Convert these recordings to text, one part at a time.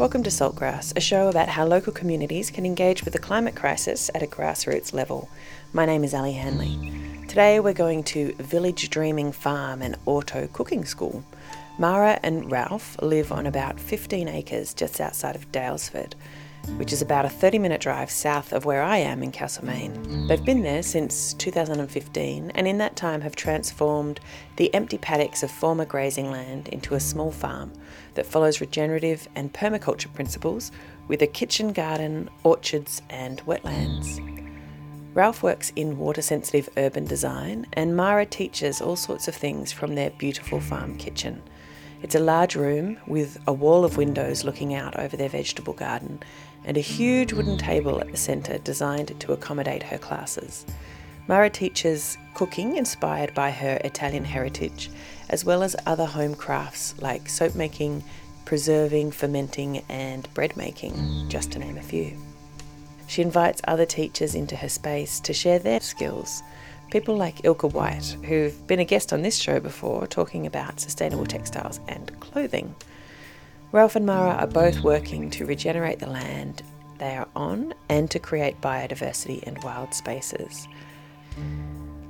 Welcome to Saltgrass, a show about how local communities can engage with the climate crisis at a grassroots level. My name is Ali Hanley. Today we're going to Village Dreaming Farm and Orto Cooking School. Mara and Ralf live on about 15 acres just outside of Daylesford, which is about a 30 minute drive south of where I am in Castlemaine. They've been there since 2015 and in that time have transformed the empty paddocks of former grazing land into a small farm that follows regenerative and permaculture principles with a kitchen garden, orchards, and wetlands. Ralf works in water sensitive urban design, and Mara teaches all sorts of things from their beautiful farm kitchen. It's a large room with a wall of windows looking out over their vegetable garden and a huge wooden table at the centre designed to accommodate her classes. Mara teaches cooking inspired by her Italian heritage, as well as other home crafts like soap making, preserving, fermenting, and bread making, just to name a few. She invites other teachers into her space to share their skills. People like Ilka White, who've been a guest on this show before, talking about sustainable textiles and clothing. Ralf and Mara are both working to regenerate the land they are on and to create biodiversity and wild spaces.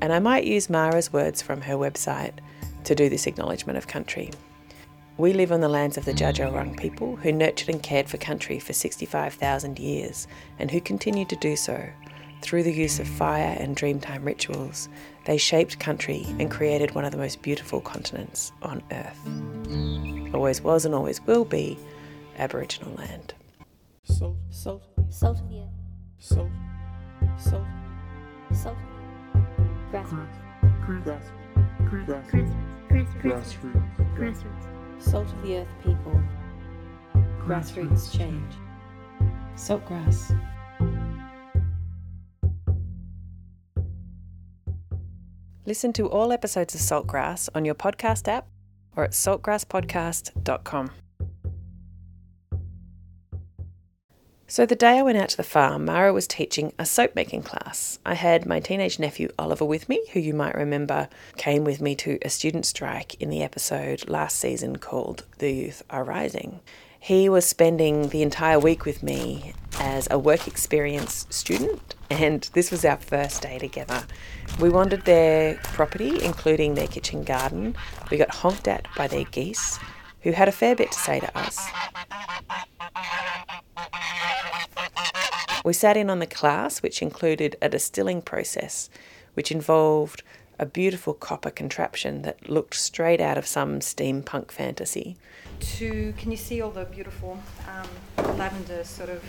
And I might use Mara's words from her website to do this acknowledgement of country. We live on the lands of the Dja people who nurtured and cared for country for 65,000 years and who continue to do so. Through the use of fire and dreamtime rituals, they shaped country and created one of the most beautiful continents on earth. Always was and always will be Aboriginal land. Salt, salt, Salt of the earth. salt, salt, Salt. Grassroots. grass, grass, Grassroots. Grassroots. grassroots, Grassroots. Salt of the earth people. Grassroots change. Saltgrass. Listen to all episodes of Saltgrass on your podcast app or at saltgrasspodcast.com. So, the day I went out to the farm, Mara was teaching a soap making class. I had my teenage nephew Oliver with me, who you might remember came with me to a student strike in the episode last season called The Youth Are Rising. He was spending the entire week with me as a work experience student, and this was our first day together. We wandered their property, including their kitchen garden. We got honked at by their geese, who had a fair bit to say to us. We sat in on the class, which included a distilling process, which involved a beautiful copper contraption that looked straight out of some steampunk fantasy. to can you see all the beautiful um, lavender sort of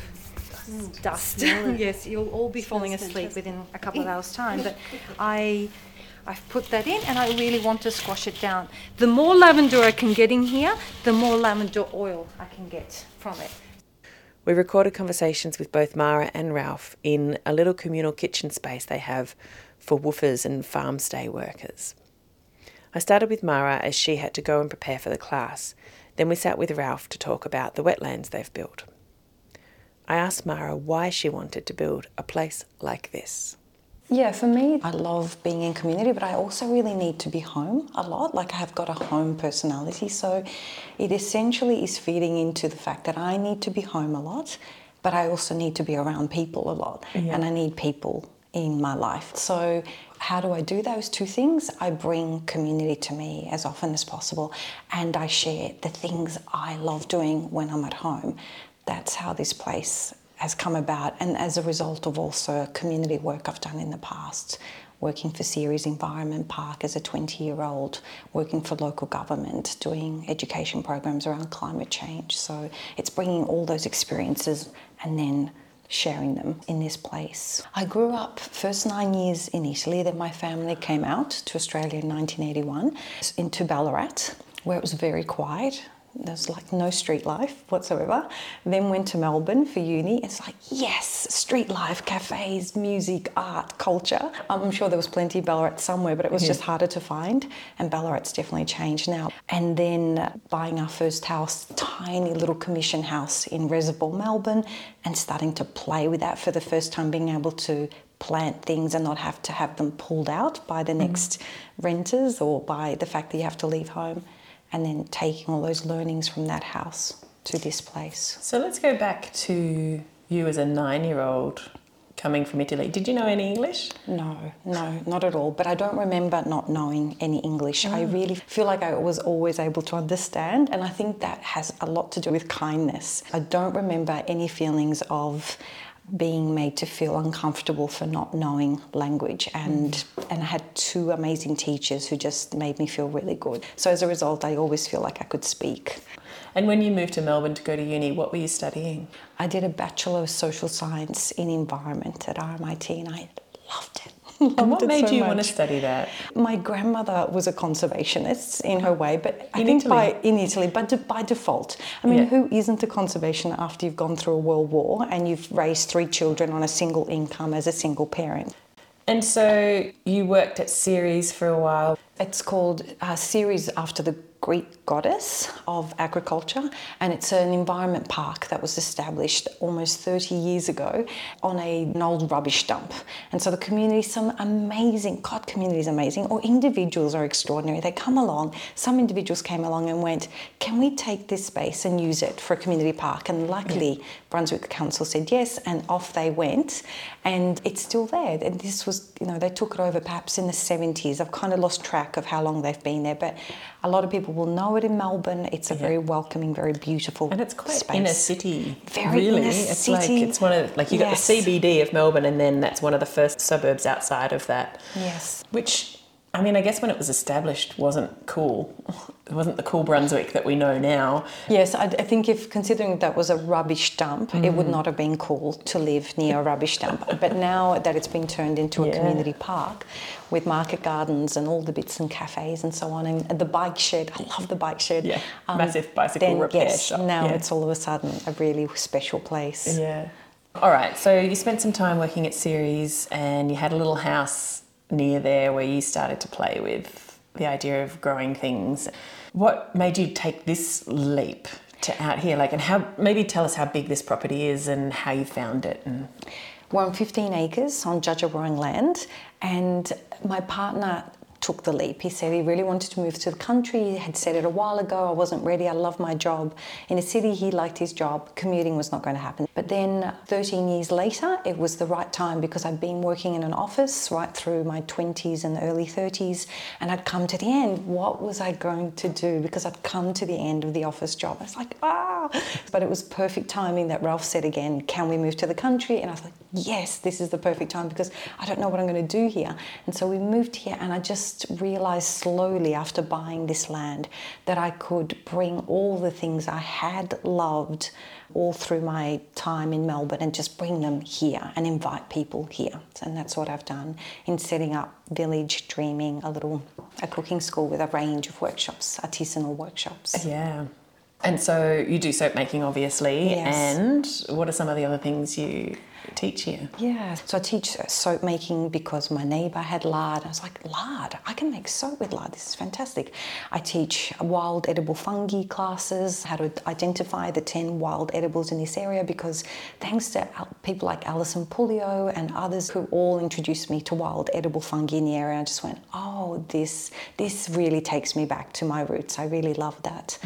dust yes you'll all be falling asleep within a couple of hours time but i i've put that in and i really want to squash it down. The more lavender i can get in here the more lavender oil i can get from it. We recorded conversations with both Mara and Ralf in a little communal kitchen space they have for woofers and farm stay workers. I started with Mara as she had to go and prepare for the class. Then we sat with Ralf to talk about the wetlands they've built. I asked Mara why she wanted to build a place like this. Yeah, for me, I love being in community, but I also really need to be home a lot. Like I have got a home personality, so it essentially is feeding into the fact that I need to be home a lot, but I also need to be around people a lot, and I need people in my life. So, how do I do those two things? I bring community to me as often as possible, and I share the things I love doing when I'm at home. That's how this place has come about, and as a result of also community work I've done in the past, working for Ceres Environment Park as a 20 year old, working for local government, doing education programs around climate change. So it's bringing all those experiences and then sharing them in this place. I grew up first nine years in Italy, then my family came out to Australia in 1981 into Ballarat, where it was very quiet. There's like no street life whatsoever. Then went to Melbourne for uni. It's like, yes, street life, cafes, music, art, culture. I'm sure there was plenty of Ballarat somewhere, but it was just harder to find. And Ballarat's definitely changed now. And then buying our first house, tiny little commission house in Reservoir, Melbourne, and starting to play with that for the first time, being able to plant things and not have to have them pulled out by the mm-hmm. next renters or by the fact that you have to leave home and then taking all those learnings from that house to this place. So let's go back to you as a nine year old coming from Italy. Did you know any English? No, no, not at all. But I don't remember not knowing any English. I mm. really feel like I was always able to understand, and I think that has a lot to do with kindness. I don't remember any feelings of being made to feel uncomfortable for not knowing language and mm-hmm. and I had two amazing teachers who just made me feel really good. So as a result I always feel like I could speak. And when you moved to Melbourne to go to uni, what were you studying? I did a Bachelor of Social Science in Environment at RMIT and I loved it. And what made so you want to study that? My grandmother was a conservationist in her way, but I In think Italy? by in Italy, but de- by default. I mean, Yeah. who isn't a conservation after you've gone through a world war and you've raised three children on a single income as a single parent? And so you worked at Ceres for a while. It's called uh, Ceres after the Greek goddess of agriculture, and it's an environment park that was established almost 30 years ago on a, an old rubbish dump. And so the community, some amazing, God, community is amazing, or individuals are extraordinary. They come along, some individuals came along and went, Can we take this space and use it for a community park? And luckily, Brunswick Council said yes, and off they went. And it's still there. And this was, you know, they took it over perhaps in the 70s. I've kind of lost track of how long they've been there, but a lot of people will know it in Melbourne. It's a very welcoming, very beautiful And it's quite space. inner city. Very really. it's like it's one of like you Yes. got the CBD of Melbourne and then that's one of the first suburbs outside of that. Yes. Which I mean, I guess when it was established wasn't cool. It wasn't the cool Brunswick that we know now. Yes, I, I think if considering that was a rubbish dump, it Mm. would not have been cool to live near a rubbish dump. but now that it's been turned into a community park with market gardens and all the bits and cafes and so on, and the bike shed, I love the bike shed. Yeah, massive bicycle then, repair yes, shop, Now yeah. it's all of a sudden a really special place. Yeah. All right. So you spent some time working at Ceres, and you had a little house near there where you started to play with the idea of growing things. What made you take this leap to out here? Like, and how? Maybe tell us how big this property is and how you found it. And We're on 15 acres on Dja Dja Wurrung land, and my partner took the leap. He said he really wanted to move to the country. He had said it a while ago. I wasn't ready. I love my job. In a city, he liked his job. Commuting was not going to happen. But then 13 years later, it was the right time because I'd been working in an office right through my 20s and early 30s, and I'd come to the end. What was I going to do? Because I'd come to the end of the office job. I was like, ah! But it was perfect timing that Ralf said again, can we move to the country? And I like, yes, this is the perfect time because I don't know what I'm going to do here. And so we moved here, and I just realized slowly after buying this land that I could bring all the things I had loved all through my time in Melbourne and just bring them here and invite people here. And that's what I've done in setting up Village Dreaming, a little a cooking school with a range of workshops, artisanal workshops. yeah. And so you do soap making, obviously. Yes. And what are some of the other things you teach you? Yeah, so I teach soap making because my neighbour had lard. I was like, lard? I can make soap with lard. This is fantastic. I teach wild edible fungi classes, how to identify the 10 wild edibles in this area because thanks to people like Alison Pouliot and others who all introduced me to wild edible fungi in the area, I just went, oh, this, this really takes me back to my roots. I really love that.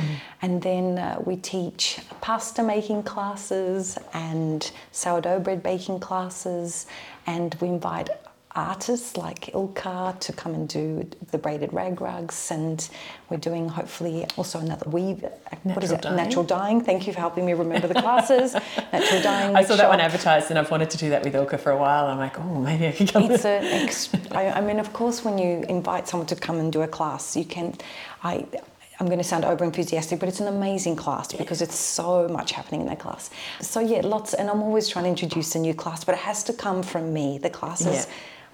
And then uh, we teach pasta making classes and sourdough bread baking classes, and we invite artists like Ilka to come and do the braided rag rugs, and we're doing hopefully also another weave. what is it? dyeing. Natural dyeing. Thank you for helping me remember the classes. Natural dyeing. I saw that one advertised, and I've wanted to do that with Ilka for a while. I'm like, oh, maybe I could come. It's an ex- I, I mean, of course, when you invite someone to come and do a class, you can. I. I'm going to sound over enthusiastic, but it's an amazing class because it's so much happening in that class. So yeah, lots, and I'm always trying to introduce a new class, but it has to come from me. The classes,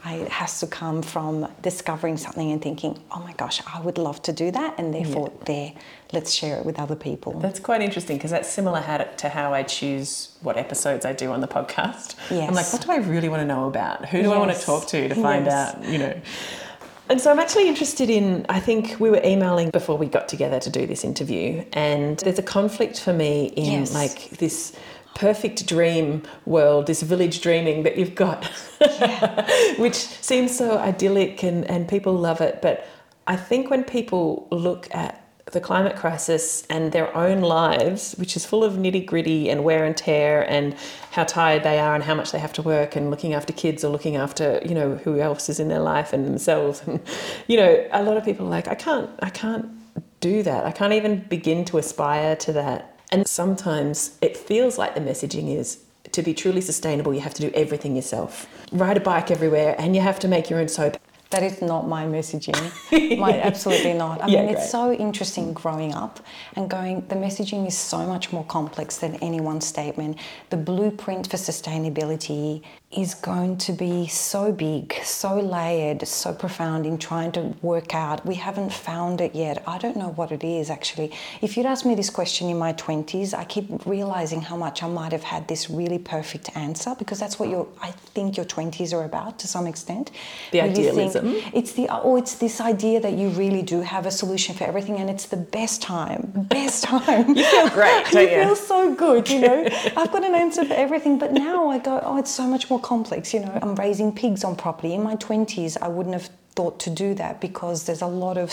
I, it has to come from discovering something and thinking, oh my gosh, I would love to do that, and therefore there, let's share it with other people. That's quite interesting because that's similar to, to how I choose what episodes I do on the podcast. Yes. I'm like, what do I really want to know about? Who do I want to talk to to find Yes. out, you know? And so I'm actually interested in, I think we were emailing before we got together to do this interview, and there's a conflict for me in Yes. like this perfect dream world, this village dreaming that you've got, which seems so idyllic and, and people love it. But I think when people look at the climate crisis and their own lives, which is full of nitty gritty and wear and tear and how tired they are and how much they have to work and looking after kids or looking after, you know, who else is in their life and themselves. And, you know, a lot of people are like, I can't, I can't do that. I can't even begin to aspire to that. And sometimes it feels like the messaging is to be truly sustainable, you have to do everything yourself. Ride a bike everywhere and you have to make your own soap. That is not my messaging. my, absolutely not. I Yeah, mean, it's so interesting growing up and going, the messaging is so much more complex than any one statement. The blueprint for sustainability is going to be so big, so layered, so profound in trying to work out. We haven't found it yet. I don't know what it is actually. If you'd asked me this question in my 20s, I keep realizing how much I might have had this really perfect answer because that's what your I think your 20s are about to some extent. The Where you think- idealism. it's the or it's this idea that you really do have a solution for everything and it's the best time. Best time. You feel great, you you? feel so good, you know. I've got an answer for everything, but now I go, oh, it's so much more complex. You know, I'm raising pigs on property. In my 20s, I wouldn't have thought to do that because there's a lot of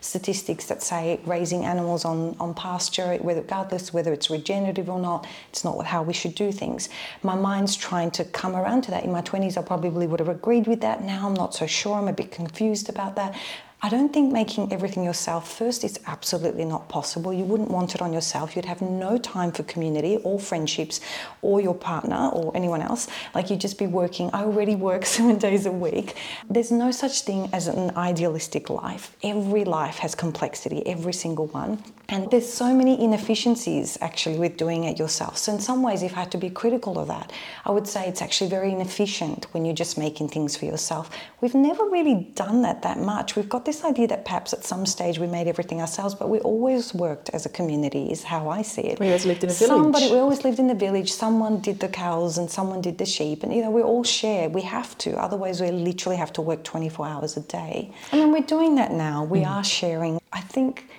statistics that say raising animals on, on pasture, whether, regardless whether it's regenerative or not, it's not how we should do things. My mind's trying to come around to that. In my 20s, I probably would have agreed with that. Now I'm not so sure. I'm a bit confused about that. I don't think making everything yourself first is absolutely not possible. You wouldn't want it on yourself. You'd have no time for community or friendships or your partner or anyone else. Like you'd just be working. I already work seven days a week. There's no such thing as an idealistic life. Every life has complexity, every single one. And there's so many inefficiencies actually with doing it yourself. So, in some ways, if I had to be critical of that, I would say it's actually very inefficient when you're just making things for yourself. We've never really done that that much. We've got this idea that perhaps at some stage we made everything ourselves, but we always worked as a community, is how I see it. We always lived in a village. Somebody, we always lived in the village. Someone did the cows and someone did the sheep. And, you know, we all share. We have to. Otherwise, we literally have to work 24 hours a day. I mean, we're doing that now. We mm. are sharing. I think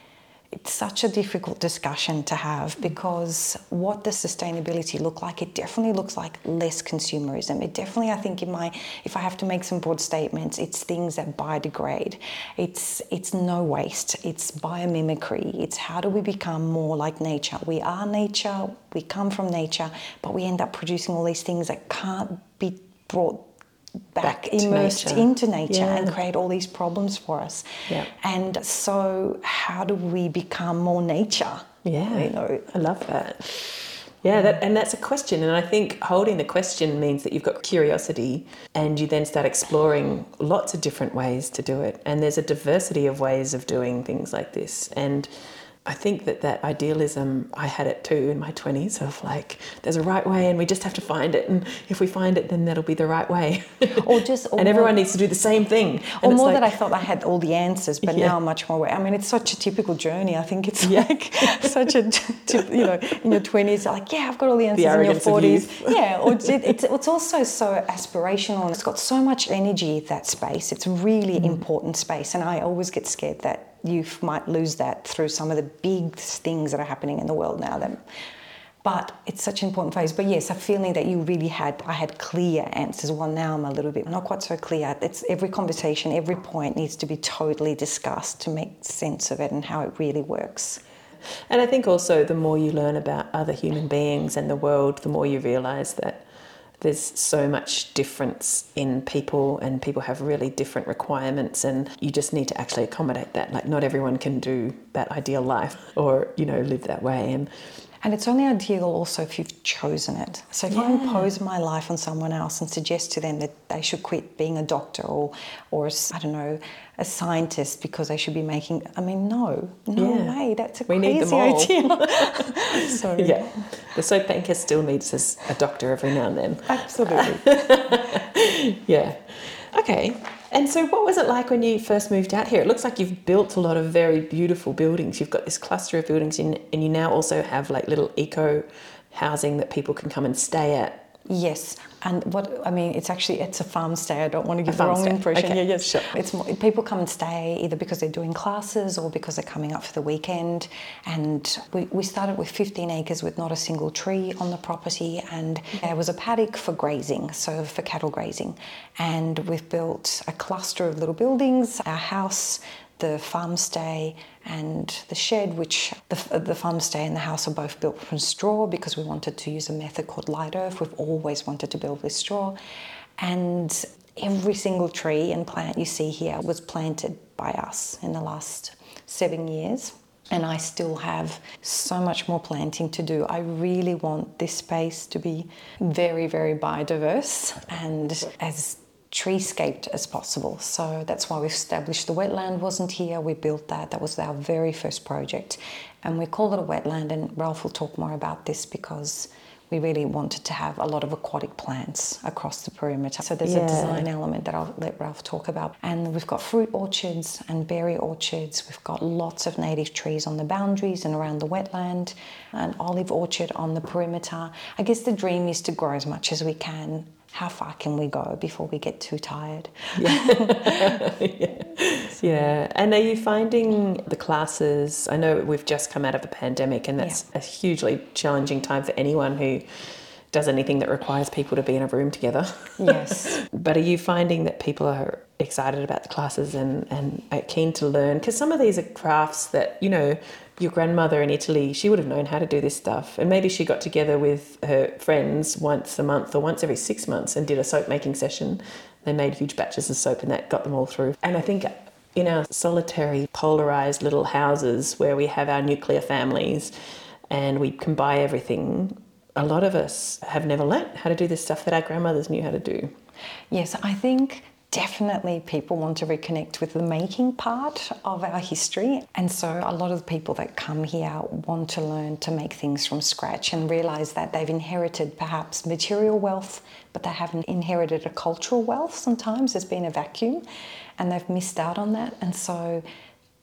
it's such a difficult discussion to have because what does sustainability look like? It definitely looks like less consumerism. It definitely, I think, in my, if I have to make some broad statements, it's things that biodegrade. It's it's no waste. It's biomimicry. It's how do we become more like nature? We are nature. We come from nature, but we end up producing all these things that can't be brought back, Back immersed nature. into nature and create all these problems for us. Yeah. And so, how do we become more nature? Yeah, You know, I love that. Yeah, that, and that's a question. And I think holding the question means that you've got curiosity and you then start exploring lots of different ways to do it. And there's a diversity of ways of doing things like this. And I think that that idealism, I had it too in my 20s of like, there's a right way and we just have to find it. And if we find it, then that'll be the right way. Or just- or and everyone needs to do the same thing. or And it's more like- that I thought I had all the answers, but Yeah. now I'm much more aware. I mean, it's such a typical journey. I think it's like such a, you know, in your 20s, like, yeah, I've got all the answers. in your arrogance of 40s, youth. yeah. Or it, it's, it's also so aspirational and it's got so much energy, that space. It's really Mm. important space. And I always get scared that youth might lose that through some of the big things that are happening in the world now. That, but it's such an important phase. But yes, a feeling that you really had, I had clear answers. Well, now I'm a little bit not quite so clear. It's every conversation, every point needs to be totally discussed to make sense of it and how it really works. And I think also the more you learn about other human beings and the world, the more you realize that there's so much difference in people and people have really different requirements and you just need to actually accommodate that. Like not everyone can do that ideal life or, you know, live that way and And it's only ideal also if you've chosen it. So if I impose my life on someone else and suggest to them that they should quit being a doctor or, or I don't know, a scientist because they should be making, I mean, no, no Yeah. way. That's a We need them crazy all. idea. so yeah. The soap banker still needs us a doctor every now and then. absolutely. Yeah. Okay. And so, what was it like when you first moved out here? It looks like you've built a lot of very beautiful buildings. You've got this cluster of buildings, in, and you now also have like little eco housing that people can come and stay at. Yes, and what I mean, it's actually it's a farm stay. I don't want to give the wrong stay. impression. Okay, Yeah, yes, sure. It's more, people come and stay either because they're doing classes or because they're coming up for the weekend. And we, we started with 15 acres with not a single tree on the property, and there was a paddock for grazing, so for cattle grazing. And we've built a cluster of little buildings, our house, the farm stay, and the shed, which the, the farm stay and the house are both built from straw because we wanted to use a method called light earth. We've always wanted to build with straw. And every single tree and plant you see here was planted by us in the last seven years. And I still have so much more planting to do. I really want this space to be very, very biodiverse and as treescaped as possible. So that's why we established the wetland wasn't here. We built that. That was our very first project. And we call it a wetland and Ralf will talk more about this because we really wanted to have a lot of aquatic plants across the perimeter. So there's Yeah. a design element that I'll let Ralf talk about. And we've got fruit orchards and berry orchards. We've got lots of native trees on the boundaries and around the wetland, an olive orchard on the perimeter. I guess the dream is to grow as much as we can. How far can we go before we get too tired? Yeah. yeah. And are you finding the classes? I know we've just come out of a pandemic, and that's a hugely challenging time for anyone who does anything that requires people to be in a room together. Yes. But are you finding that people are excited about the classes and, and are keen to learn? Because some of these are crafts that, you know, your grandmother in Italy, she would have known how to do this stuff. And maybe she got together with her friends once a month or once every six months and did a soap making session. They made huge batches of soap and that got them all through. And I think in our solitary, polarized little houses where we have our nuclear families and we can buy everything, a lot of us have never learnt how to do this stuff that our grandmothers knew how to do. Yes, I think definitely people want to reconnect with the making part of our history. And so a lot of the people that come here want to learn to make things from scratch and realize that they've inherited perhaps material wealth, but they haven't inherited a cultural wealth sometimes. There's been a vacuum and they've missed out on that. And so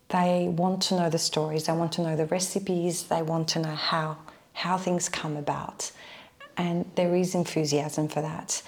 they want to know the stories, they want to know the recipes, they want to know how how things come about. And there is enthusiasm for that.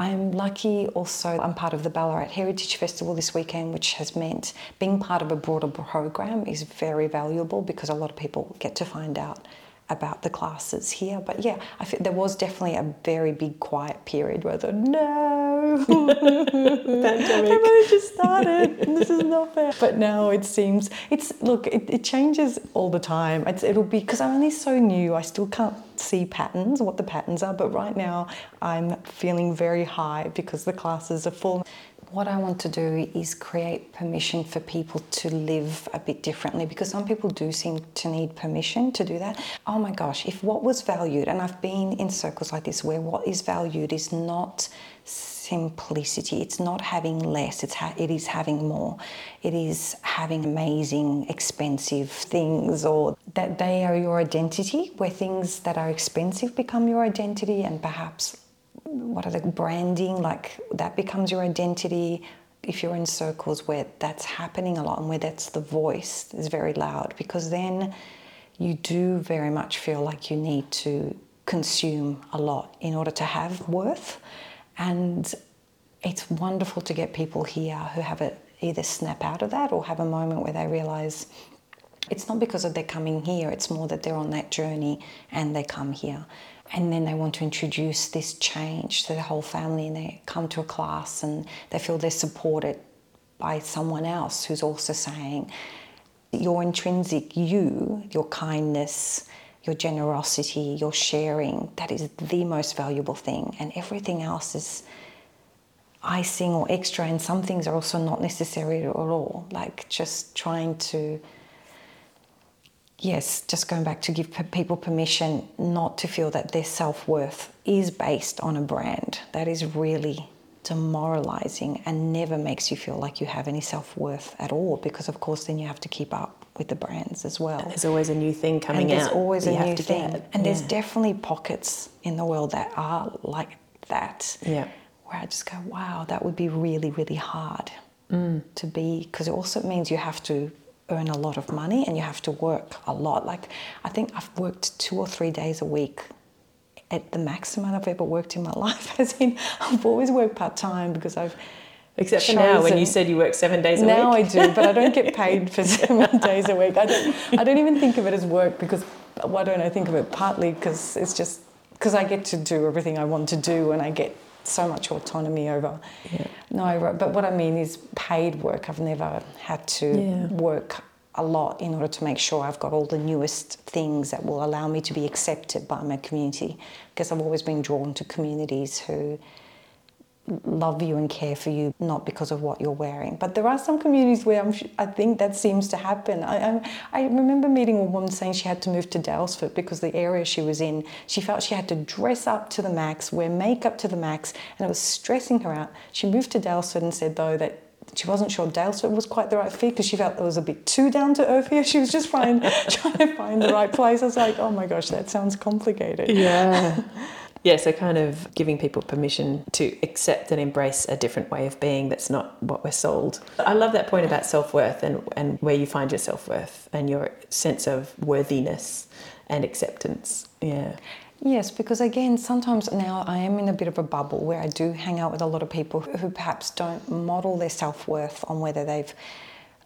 I'm lucky also, I'm part of the Ballarat Heritage Festival this weekend, which has meant being part of a broader program is very valuable because a lot of people get to find out about the classes here. But yeah, I think there was definitely a very big quiet period where I thought, no, pandemic. Just started. and this is not fair. But now it seems it's look, it, it changes all the time. It's, it'll be because I'm only so new. I still can't see patterns, what the patterns are. But right now, I'm feeling very high because the classes are full. What I want to do is create permission for people to live a bit differently because some people do seem to need permission to do that. Oh my gosh, if what was valued, and I've been in circles like this where what is valued is not simplicity, it's not having less, it's ha- it is having more. It is having amazing, expensive things, or that they are your identity, where things that are expensive become your identity, and perhaps what are the branding like that becomes your identity if you're in circles where that's happening a lot and where that's the voice is very loud because then you do very much feel like you need to consume a lot in order to have worth and it's wonderful to get people here who have it either snap out of that or have a moment where they realize it's not because of their coming here, it's more that they're on that journey and they come here. And then they want to introduce this change to the whole family and they come to a class and they feel they're supported by someone else who's also saying, your intrinsic you, your kindness, your generosity, your sharing, that is the most valuable thing. And everything else is icing or extra, and some things are also not necessary at all. Like just trying to yes, just going back to give people permission not to feel that their self worth is based on a brand. That is really demoralizing and never makes you feel like you have any self worth at all because, of course, then you have to keep up with the brands as well. There's always a new thing coming and there's out. always a new thing. get. And there's definitely pockets in the world that are like that. Yeah. Where I just go, wow, that would be really, really hard Mm. to be, because it also means you have to earn a lot of money and you have to work a lot. Like, I think I've worked two or three days a week at the maximum I've ever worked in my life. As in, I've always worked part time because I've. Except for now, when you said you work seven days a now week. Now I do, but I don't get paid for seven days a week. I don't. I don't even think of it as work because why don't I think of it partly because it's just because I get to do everything I want to do and I get so much autonomy over. Yeah. No, but what I mean is paid work. I've never had to Yeah. work a lot in order to make sure I've got all the newest things that will allow me to be accepted by my community. Because I've always been drawn to communities who love you and care for you, not because of what you're wearing. But there are some communities where I'm, I think that seems to happen. I, I, I remember meeting a woman saying she had to move to Daylesford because the area she was in, she felt she had to dress up to the max, wear makeup to the max, and it was stressing her out. She moved to Daylesford and said, though, that she wasn't sure Daylesford was quite the right fit because she felt it was a bit too down to earth here. She was just trying, trying to find the right place. I was like, oh my gosh, that sounds complicated. Yeah. Yeah, so kind of giving people permission to accept and embrace a different way of being that's not what we're sold. I love that point about self worth and, and where you find your self worth and your sense of worthiness and acceptance. Yeah. Yes, because again, sometimes now I am in a bit of a bubble where I do hang out with a lot of people who perhaps don't model their self worth on whether they've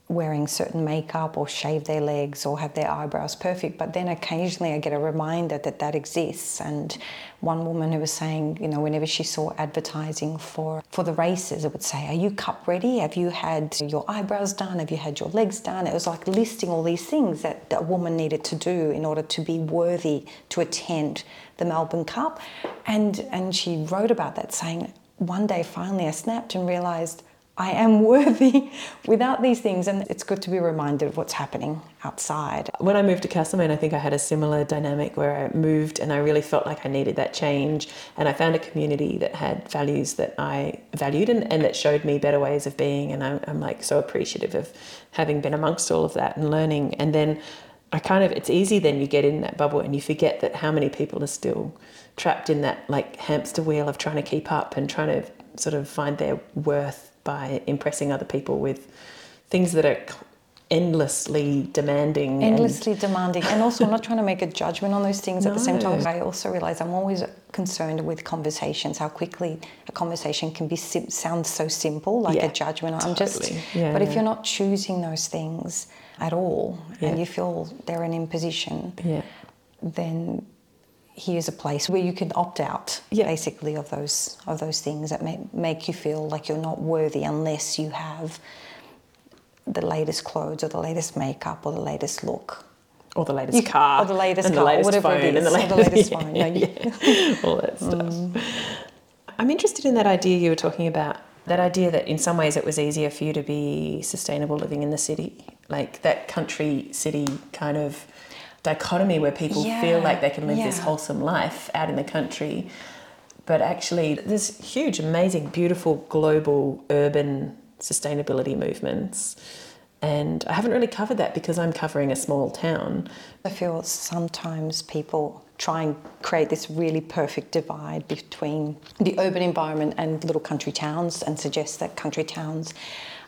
wearing certain makeup or shave their legs or have their eyebrows perfect but then occasionally i get a reminder that that exists. And one woman who was saying you know whenever she saw advertising for for the races it would say are you cup ready? Have you had your eyebrows done? Have you had your legs done? It was like listing all these things that a woman needed to do in order to be worthy to attend the melbourne cup. And and she wrote about that saying one day finally i snapped and realized I am worthy without these things. And it's good to be reminded of what's happening outside. When I moved to Castlemaine, I think I had a similar dynamic where I moved and I really felt like I needed that change. And I found a community that had values that I valued and, and that showed me better ways of being. And I'm, I'm like so appreciative of having been amongst all of that and learning. And then I kind of, it's easy then you get in that bubble and you forget that how many people are still trapped in that like hamster wheel of trying to keep up and trying to sort of find their worth by impressing other people with things that are endlessly demanding. Endlessly and... demanding. And also, I'm not trying to make a judgment on those things no. at the same time. I also realize I'm always concerned with conversations, how quickly a conversation can be sim- sound so simple, like yeah, a judgment. I'm totally. just, yeah, but yeah. if you're not choosing those things at all and you feel they're an imposition, then here's a place where you can opt out yeah. basically of those of those things that may, make you feel like you're not worthy unless you have the latest clothes or the latest makeup or the latest look or the latest you, car or the latest and car the latest whatever phone it is and the latest, the latest yeah, phone yeah, yeah. all that stuff mm. I'm interested in that idea you were talking about that idea that in some ways it was easier for you to be sustainable living in the city like that country city kind of dichotomy where people yeah, feel like they can live yeah. this wholesome life out in the country. But actually, there's huge, amazing, beautiful global urban sustainability movements. And I haven't really covered that because I'm covering a small town. I feel sometimes people try and create this really perfect divide between the urban environment and little country towns and suggest that country towns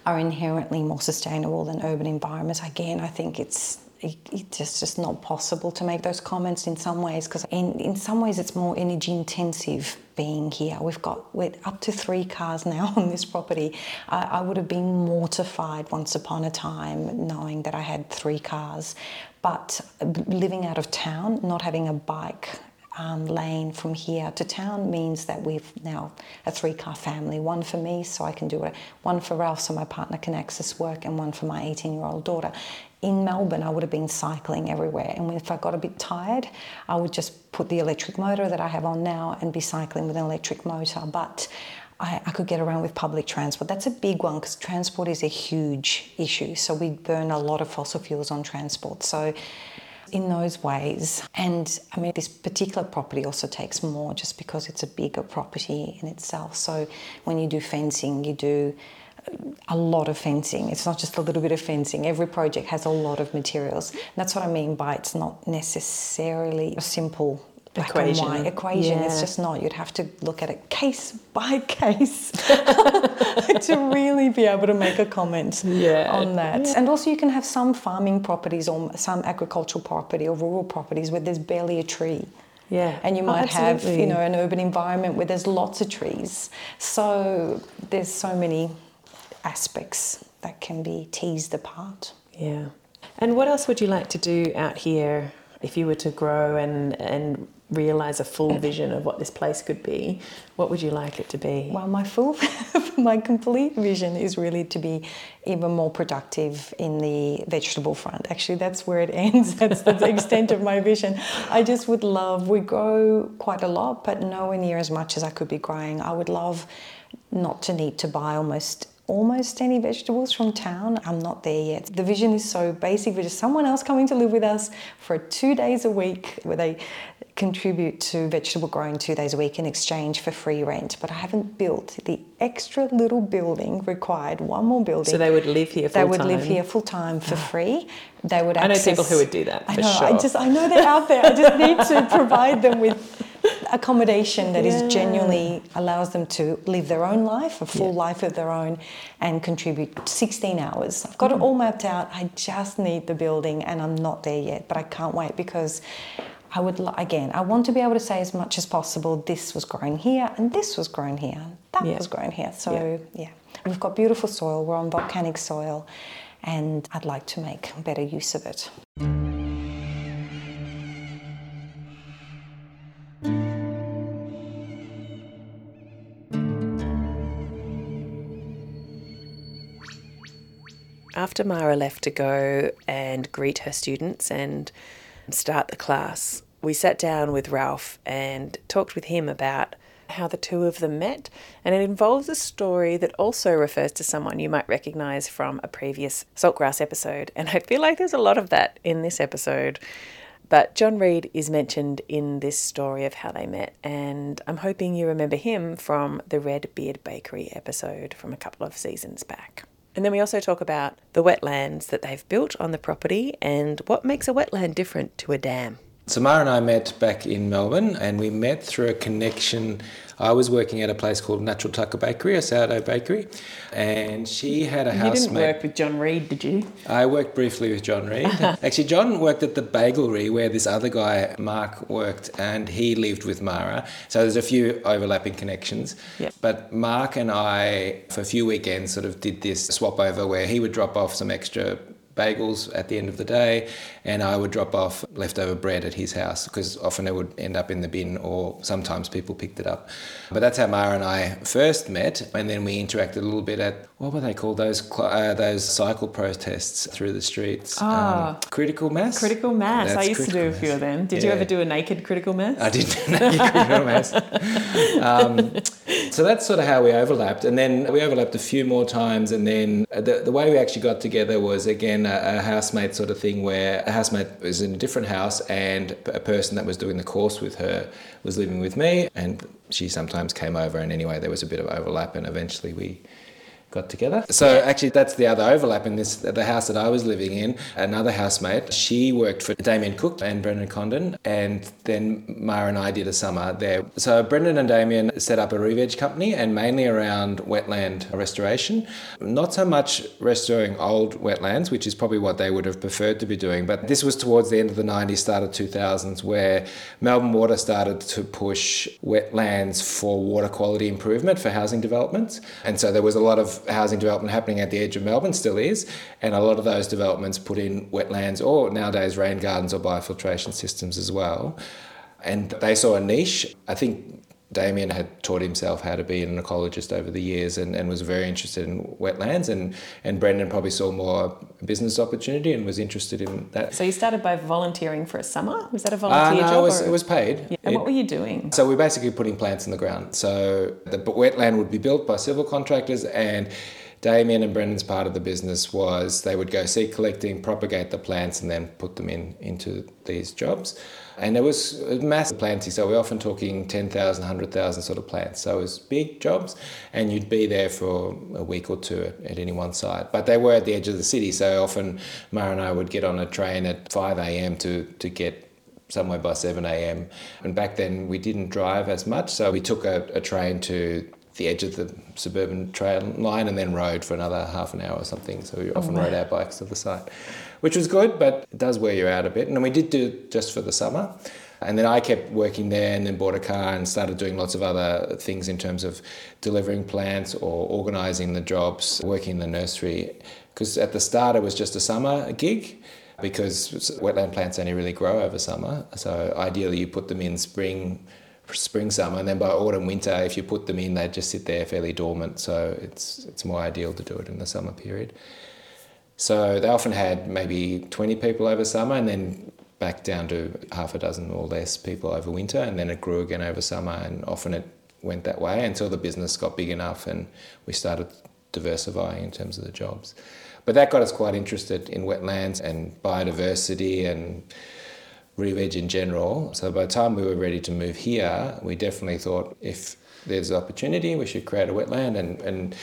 are inherently more sustainable than urban environments. Again, I think it's it's just, not possible to make those comments in some ways because in, in some ways it's more energy intensive being here. We've got we're up to three cars now on this property. I, I would have been mortified once upon a time knowing that I had three cars, but living out of town, not having a bike um, lane from here to town means that we've now a three car family one for me so I can do it, one for Ralf so my partner can access work, and one for my 18 year old daughter in Melbourne, I would have been cycling everywhere. And if I got a bit tired, I would just put the electric motor that I have on now and be cycling with an electric motor. But I, I could get around with public transport. That's a big one because transport is a huge issue. So we burn a lot of fossil fuels on transport. So in those ways. And I mean, this particular property also takes more just because it's a bigger property in itself. So when you do fencing, you do a lot of fencing. It's not just a little bit of fencing. Every project has a lot of materials. And that's what I mean by it's not necessarily a simple black equation. and white equation. Yeah. It's just not. You'd have to look at it case by case to really be able to make a comment yeah. on that. Yeah. And also, you can have some farming properties or some agricultural property or rural properties where there's barely a tree. Yeah. And you Oh, might have, you know, an urban environment where there's lots of trees. So there's so many aspects that can be teased apart. Yeah. And what else would you like to do out here if you were to grow and, and realize a full vision of what this place could be, what would you like it to be? Well, my full, my complete vision is really to be even more productive in the vegetable front. Actually, that's where it ends. That's the extent of my vision. I just would love. We grow quite a lot, but nowhere near as much as I could be growing. I would love not to need to buy almost almost any vegetables from town. I'm not there yet. The vision is so basic. There's just someone else coming to live with us for two days a week where they contribute to vegetable growing two days a week in exchange for free rent. But I haven't built the extra little building required, one more building. So they would live here full They would time. live here full time for ah. free. They would I know people who would do that, I for know. I just I know they're out there. I just need to provide them with accommodation that is Yeah. genuinely allows them to live their own life, a full Yeah. life of their own, and contribute 16 hours. I've got it hmm. all mapped out. I just need the building, and I'm not there yet, but I can't wait because. I would again. I want to be able to say as much as possible. This was grown here, and this was grown here, that Yeah. was grown here. So yeah, we've got beautiful soil. We're on volcanic soil, and I'd like to make better use of it. After Mara left to go and greet her students and start the class, we sat down with Ralf and talked with him about how the two of them met. And it involves a story that also refers to someone you might recognise from a previous Saltgrass episode. And I feel like there's a lot of that in this episode. But John Reed is mentioned in this story of how they met, and I'm hoping you remember him from the Redbeard Bakery episode from a couple of seasons back. And then we also talk about the wetlands that they've built on the property and what makes a wetland different to a dam. Samara and I met back in Melbourne, and we met through a connection. I was working at a place called Natural Tucker Bakery, a sourdough bakery, and she had a You housemate. didn't work with John Reed, did you? I worked briefly with John Reed. Actually, John worked at the bagelry where this other guy, Mark, worked, and he lived with Mara. So there's a few overlapping connections. Yep. But Mark and I, for a few weekends, sort of did this swap over where he would drop off some extra bagels at the end of the day, and I would drop off leftover bread at his house because often it would end up in the bin, or sometimes people picked it up. But that's how Mara and I first met, and then we interacted a little bit at what were they called? Those uh, those cycle protests through the streets. Ah. critical mass. Critical mass. That's I used to do a few of them. Did you ever do a naked critical mass? I did naked critical mass. Um, so that's sort of how we overlapped, and then we overlapped a few more times, and then the, the way we actually got together was again a, a housemate sort of thing, where a housemate was in a different house, and a person that was doing the course with her was living with me, and she sometimes came over, and anyway there was a bit of overlap, and eventually we got together. So actually, that's the other overlap in this. The house that I was living in, another housemate, she worked for Damian Cook and Brendan Condon, and then Mara and I did a summer there. So Brendan and Damian set up a re-veg company, and mainly around wetland restoration. Not so much restoring old wetlands, which is probably what they would have preferred to be doing, but this was towards the end of the 90s, start of 2000s, where Melbourne Water started to push wetlands for water quality improvement for housing developments, and so there was a lot of housing development happening at the edge of Melbourne, still is, and a lot of those developments put in wetlands or nowadays rain gardens or biofiltration systems as well. And they saw a niche. I think Damian had taught himself how to be an ecologist over the years and, and was very interested in wetlands and, and Brendan probably saw more business opportunity and was interested in that. So you started by volunteering for a summer? Was that a Uh, volunteer no, job? it was, or- it was paid. Yeah. And It- what were you doing? so we're basically putting plants in the ground. So the wetland would be built by civil contractors, and Damian and Brendan's part of the business was they would go seed collecting, propagate the plants, and then put them in into these jobs. And it was massive planting, so we're often talking 10,000, 100,000 sort of plants. So it was big jobs, and you'd be there for a week or two at, any one site. But they were at the edge of the city, so often Mara and I would get on a train at 5 a.m. to, to get somewhere by 7 a.m. And back then we didn't drive as much, so we took a, a train to the edge of the suburban trail line and then rode for another half an hour or something. So we oh, often rode our bikes to the site, which was good, but it does wear you out a bit. And we did do it just for the summer. And then I kept working there and then bought a car and started doing lots of other things in terms of delivering plants or organising the jobs, working in the nursery. Because at the start it was just a summer gig. because wetland plants only really grow over summer. So ideally, you put them in spring, spring, summer, and then by autumn, winter, if you put them in, they just sit there fairly dormant. So it's it's more ideal to do it in the summer period. So they often had maybe 20 people over summer and then back down to half a dozen or less people over winter, and then it grew again over summer, and often it went that way until the business got big enough and we started diversifying in terms of the jobs. But that got us quite interested in wetlands and biodiversity and re-veg in general. So by the time we were ready to move here, we definitely thought if there's an opportunity, we should create a wetland. And, and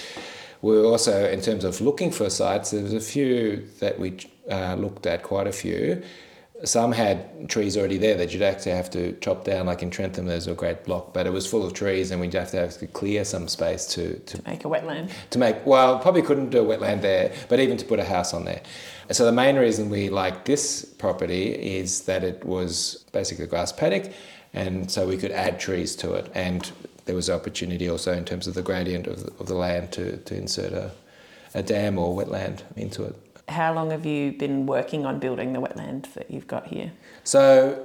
were also, in terms of looking for sites, there was a few that we uh, looked at, quite a few. Some had trees already there that you'd actually have to chop down, like in Trentham, there's a great block, but it was full of trees and we'd have to have to clear some space to, to Make a wetland. to make well probably couldn't do a wetland there but even to put a house on there and so the main reason we like this property is that it was basically a grass paddock and so we could add trees to it and there was opportunity also in terms of the gradient of the, of the land to, to insert a, a dam or wetland into it How long have you been working on building the wetland that you've got here? So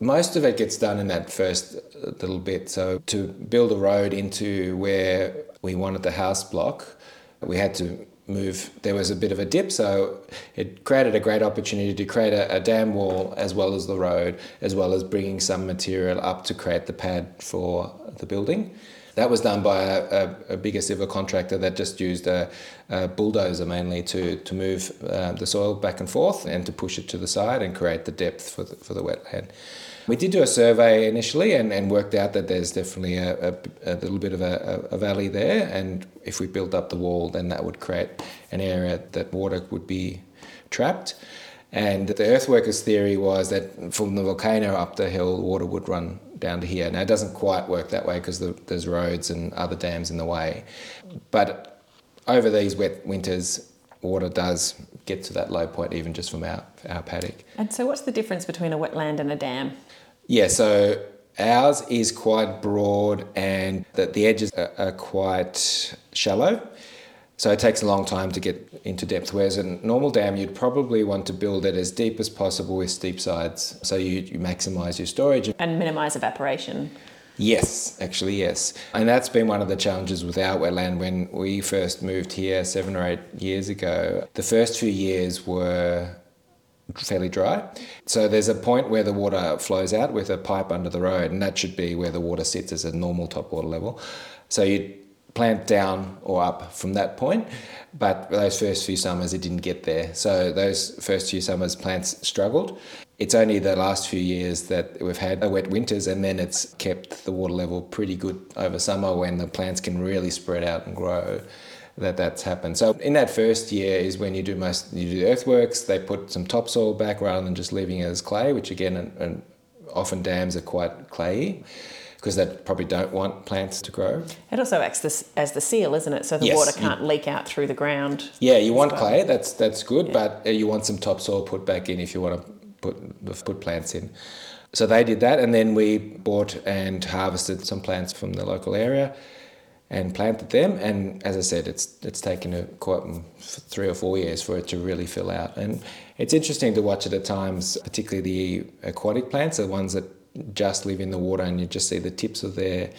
most of it gets done in that first uh, little bit. So to build a road into where we wanted the house block, we had to move. There was a bit of a dip, so it created a great opportunity to create a, a dam wall as well as the road, as well as bringing some material up to create the pad for the building. That was done by a, a, a bigger civil contractor that just used a, bulldozer mainly to, to move uh, the soil back and forth and to push it to the side and create the depth for the, for the wetland. We did do a survey initially and, and worked out that there's definitely a, a, a little bit of a, a valley there. And if we built up the wall, then that would create an area that water would be trapped. And the earthworkers' theory was that from the volcano up the hill, water would run down to here. Now, it doesn't quite work that way because the, there's roads and other dams in the way. But over these wet winters, water does get to that low point, even just from our, our paddock. And so, what's the difference between a wetland and a dam? Yeah, so ours is quite broad and the, the edges are, are quite shallow. So it takes a long time to get into depth. Whereas a normal dam, you'd probably want to build it as deep as possible with steep sides. So you, you maximize your storage. And minimise evaporation. Yes, actually, yes. And that's been one of the challenges with our wetland when we first moved here seven or eight years ago. The first few years were fairly dry. So there's a point where the water flows out with a pipe under the road, and that should be where the water sits as a normal top water level. So you plant down or up from that point, but those first few summers it didn't get there. So those first few summers plants struggled. It's only the last few years that we've had wet winters, and then it's kept the water level pretty good over summer when the plants can really spread out and grow that that's happened. So in that first year is when you do most you do earthworks. They put some topsoil back rather than just leaving it as clay, which again, and, and often dams are quite clayey because they probably don't want plants to grow. It also acts this, as the seal, isn't it? So the Yes, water can't leak out through the ground. Yeah, you want well. clay. That's that's good, but uh, you want some topsoil put back in if you want to put put plants in. So they did that, and then we bought and harvested some plants from the local area, and planted them. And as I said, it's it's taken a quite three or four years for it to really fill out. And it's interesting to watch it at times, particularly the aquatic plants, the ones that just live in the water, and you just see the tips of their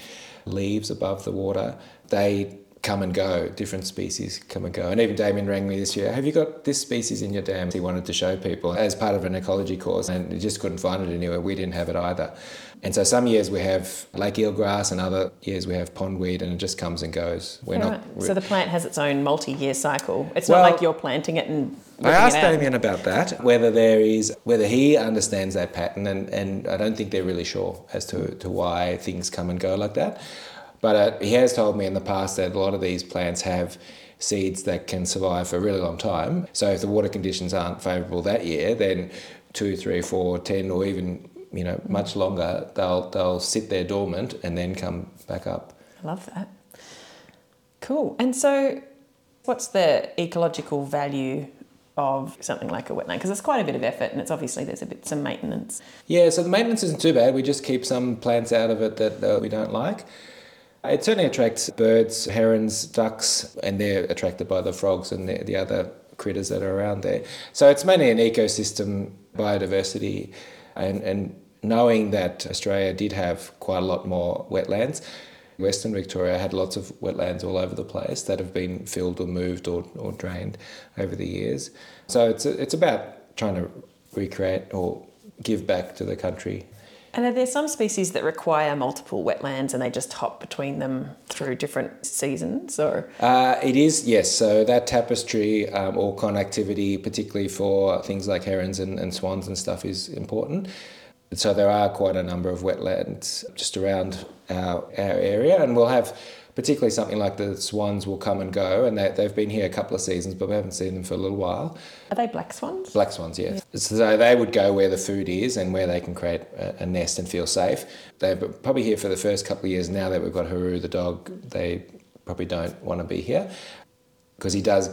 leaves above the water. They come and go, different species come and go. And even Damian rang me this year, have you got this species in your dam? He wanted to show people as part of an ecology course and he just couldn't find it anywhere. We didn't have it either. And so some years we have lake eelgrass and other years we have pondweed and it just comes and goes. We're Right. not. So the plant has its own multi-year cycle. It's Well- not like you're planting it and I asked. Damian about that, whether there is, whether he understands that pattern, and, and I don't think they're really sure as to, to why things come and go like that. But uh, he has told me in the past that a lot of these plants have seeds that can survive for a really long time. So if the water conditions aren't favourable that year, then two, three, four, ten, or even you know much longer, they'll they'll sit there dormant and then come back up. I love that. Cool. And so, what's the ecological value of something like a wetland? Because it's quite a bit of effort, and it's obviously there's a bit some maintenance. Yeah, so the maintenance isn't too bad. We just keep some plants out of it that uh, we don't like. It certainly attracts birds, herons, ducks, and they're attracted by the frogs and the, the other critters that are around there. So it's mainly an ecosystem biodiversity and, and knowing that Australia did have quite a lot more wetlands. Western Victoria had lots of wetlands all over the place that have been filled or moved or, or drained over the years. So it's, it's about trying to recreate or give back to the country. And are there some species that require multiple wetlands and they just hop between them through different seasons? Or Uh, it is, yes. So that tapestry um, or connectivity, particularly for things like herons and, and swans and stuff, is important. So there are quite a number of wetlands just around our, our area, and we'll have particularly something like the swans will come and go, and they, they've been here a couple of seasons, but we haven't seen them for a little while. are they black swans? Black swans, yes. So they would go where the food is and where they can create a, a nest and feel safe. They're probably here for the first couple of years. Now that we've got Haru the dog, they probably don't want to be here because he does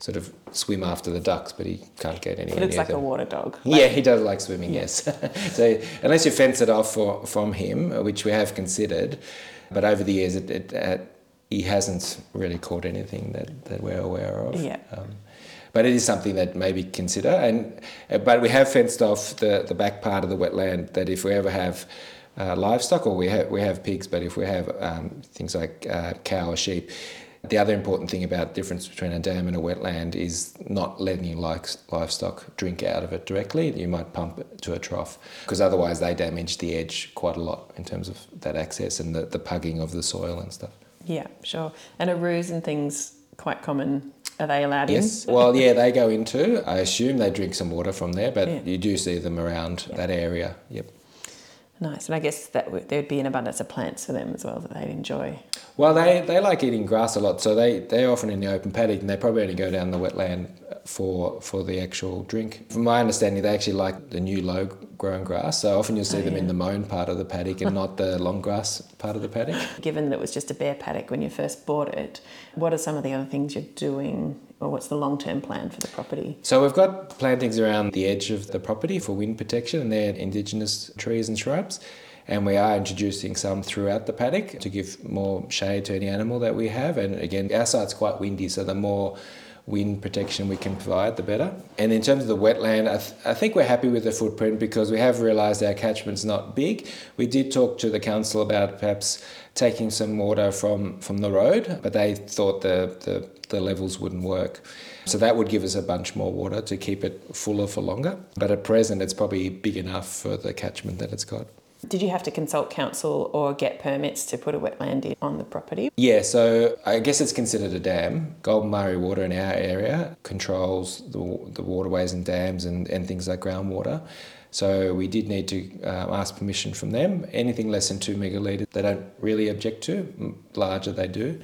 sort of swim after the ducks, but he can't get any. He looks like a water dog. Yeah, he does like swimming, yes. so unless you fence it off for, from him, which we have considered, but over the years it, it, uh, he hasn't really caught anything that, that we're aware of. Yeah. Um, but it is something that maybe consider, and uh, but we have fenced off the, the back part of the wetland. That if we ever have uh, livestock, or we have we have pigs, but if we have um, things like uh, cow or sheep, the other important thing about the difference between a dam and a wetland is not letting your livestock drink out of it directly. You might pump it to a trough because otherwise they damage the edge quite a lot in terms of that access and the, the pugging of the soil and stuff. Yeah, sure. And are roos and things quite common? Are they allowed Yes. in? Well, yeah, they go into. I assume they drink some water from there, but Yeah. you do see them around that area. Yep. Nice. And I guess that w- there'd be an abundance of plants for them as well that they'd enjoy. Well, they, they like eating grass a lot, so they they're often in the open paddock, and they probably only go down the wetland for for the actual drink. From my understanding, they actually like the new low grown grass, so often you'll see Oh, them in the mown part of the paddock and not the long grass part of the paddock. Given that it was just a bare paddock when you first bought it, what are some of the other things you're doing, or what's the long term plan for the property? So we've got plantings around the edge of the property for wind protection, and they're indigenous trees and shrubs. And we are introducing some throughout the paddock to give more shade to any animal that we have. And again, our site's quite windy, so the more wind protection we can provide, the better. And in terms of the wetland, I, th- I think we're happy with the footprint because we have realised our catchment's not big. We did talk to the council about perhaps taking some water from, from the road, but they thought the, the, the levels wouldn't work. So that would give us a bunch more water to keep it fuller for longer. But at present, it's probably big enough for the catchment that it's got. Did you have to consult council or get permits to put a wetland in on the property? Yeah, so I guess it's considered a dam. Goulburn-Murray Water in our area controls the, the waterways and dams and, and things like groundwater. So we did need to uh, ask permission from them. Anything less than two megalitres, they don't really object to. Larger, they do.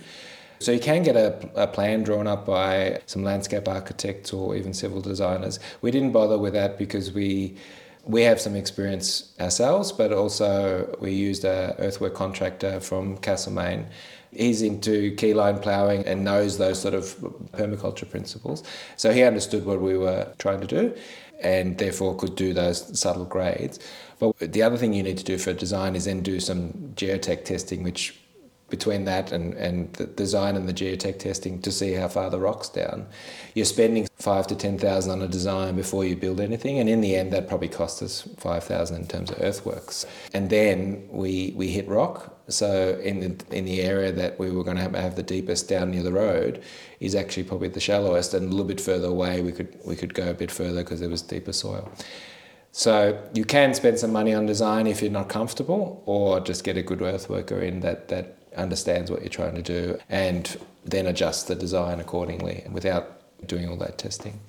So you can get a, a plan drawn up by some landscape architects or even civil designers. We didn't bother with that because we we have some experience ourselves, but also we used a earthwork contractor from Castlemaine. He's into keyline ploughing and knows those sort of permaculture principles. So he understood what we were trying to do and therefore could do those subtle grades. But the other thing you need to do for design is then do some geotech testing, which between that and, and the design and the geotech testing to see how far the rock's down. You're spending five to ten thousand on a design before you build anything, and in the end, that probably cost us five thousand in terms of earthworks. And then we we hit rock. So in the, in the area that we were going to have, have the deepest down near the road is actually probably the shallowest, and a little bit further away we could we could go a bit further because there was deeper soil. So you can spend some money on design if you're not comfortable, or just get a good earthworker in that that understands what you're trying to do, and then adjust the design accordingly without doing all that testing.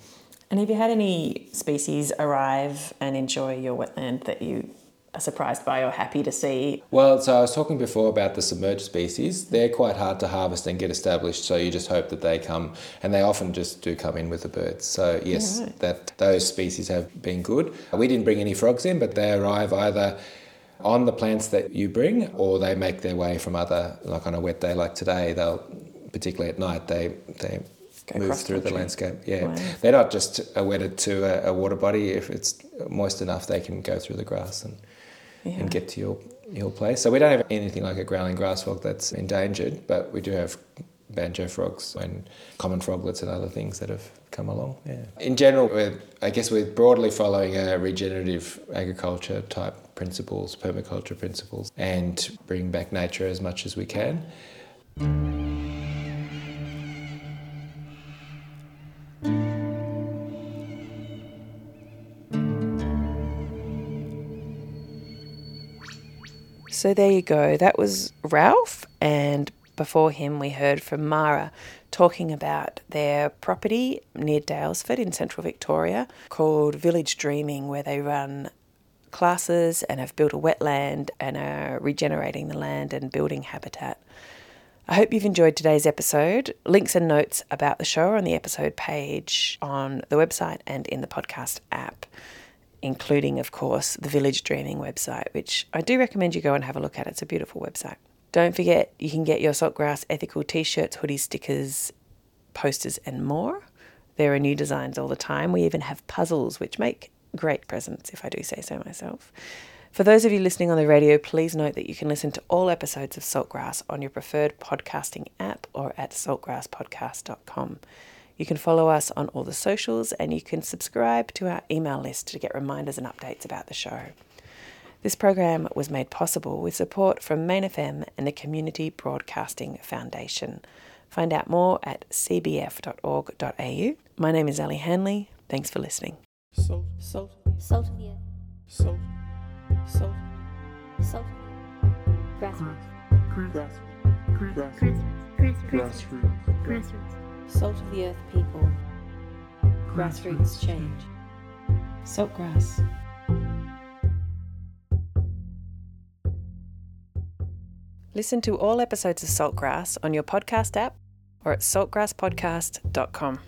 And have you had any species arrive and enjoy your wetland that you are surprised by or happy to see? Well, so I was talking before about the submerged species. They're quite hard to harvest and get established, so you just hope that they come, and they often just do come in with the birds. So yes, Right. that those species have been good. We didn't bring any frogs in, but they arrive either on the plants that you bring, or they make their way from other, like on a wet day like today. They'll, particularly at night, they they Go move through the landscape. Yeah, Wow. they're not just wedded to a, a water body. If it's moist enough, they can go through the grass and Yeah. and get to your your place. So we don't have anything like a growling grass frog that's endangered, but we do have banjo frogs and common froglets and other things that have come along. Yeah. In general, we're, I guess we're broadly following a regenerative agriculture type principles, permaculture principles, and bring back nature as much as we can. So there you go. That was Ralf, and before him, we heard from Mara talking about their property near Daylesford in central Victoria called Village Dreaming, where they run classes and have built a wetland and are regenerating the land and building habitat. I hope you've enjoyed today's episode. Links and notes about the show are on the episode page on the website and in the podcast app including, of course, the Village Dreaming website, which I do recommend you go and have a look at. It's a beautiful website. Don't forget, you can get your Saltgrass ethical t shirts, hoodies, stickers, posters, and more. There are new designs all the time. We even have puzzles, which make great presents, if I do say so myself. For those of you listening on the radio, please note that you can listen to all episodes of Saltgrass on your preferred podcasting app or at saltgrasspodcast.com. You can follow us on all the socials and you can subscribe to our email list to get reminders and updates about the show. This program was made possible with support from Main FM and the Community Broadcasting Foundation. Find out more at cbf.org.au. My name is Ali Hanley. Thanks for listening. Salt, salt, Salt of the earth. salt, salt, Salt. Grassroots. grass, grass, Grassroots. Grassroots. grassroots, Grassroots. Salt of the earth people. Grassroots change. Saltgrass. Listen to all episodes of Saltgrass on your podcast app or at saltgrasspodcast.com.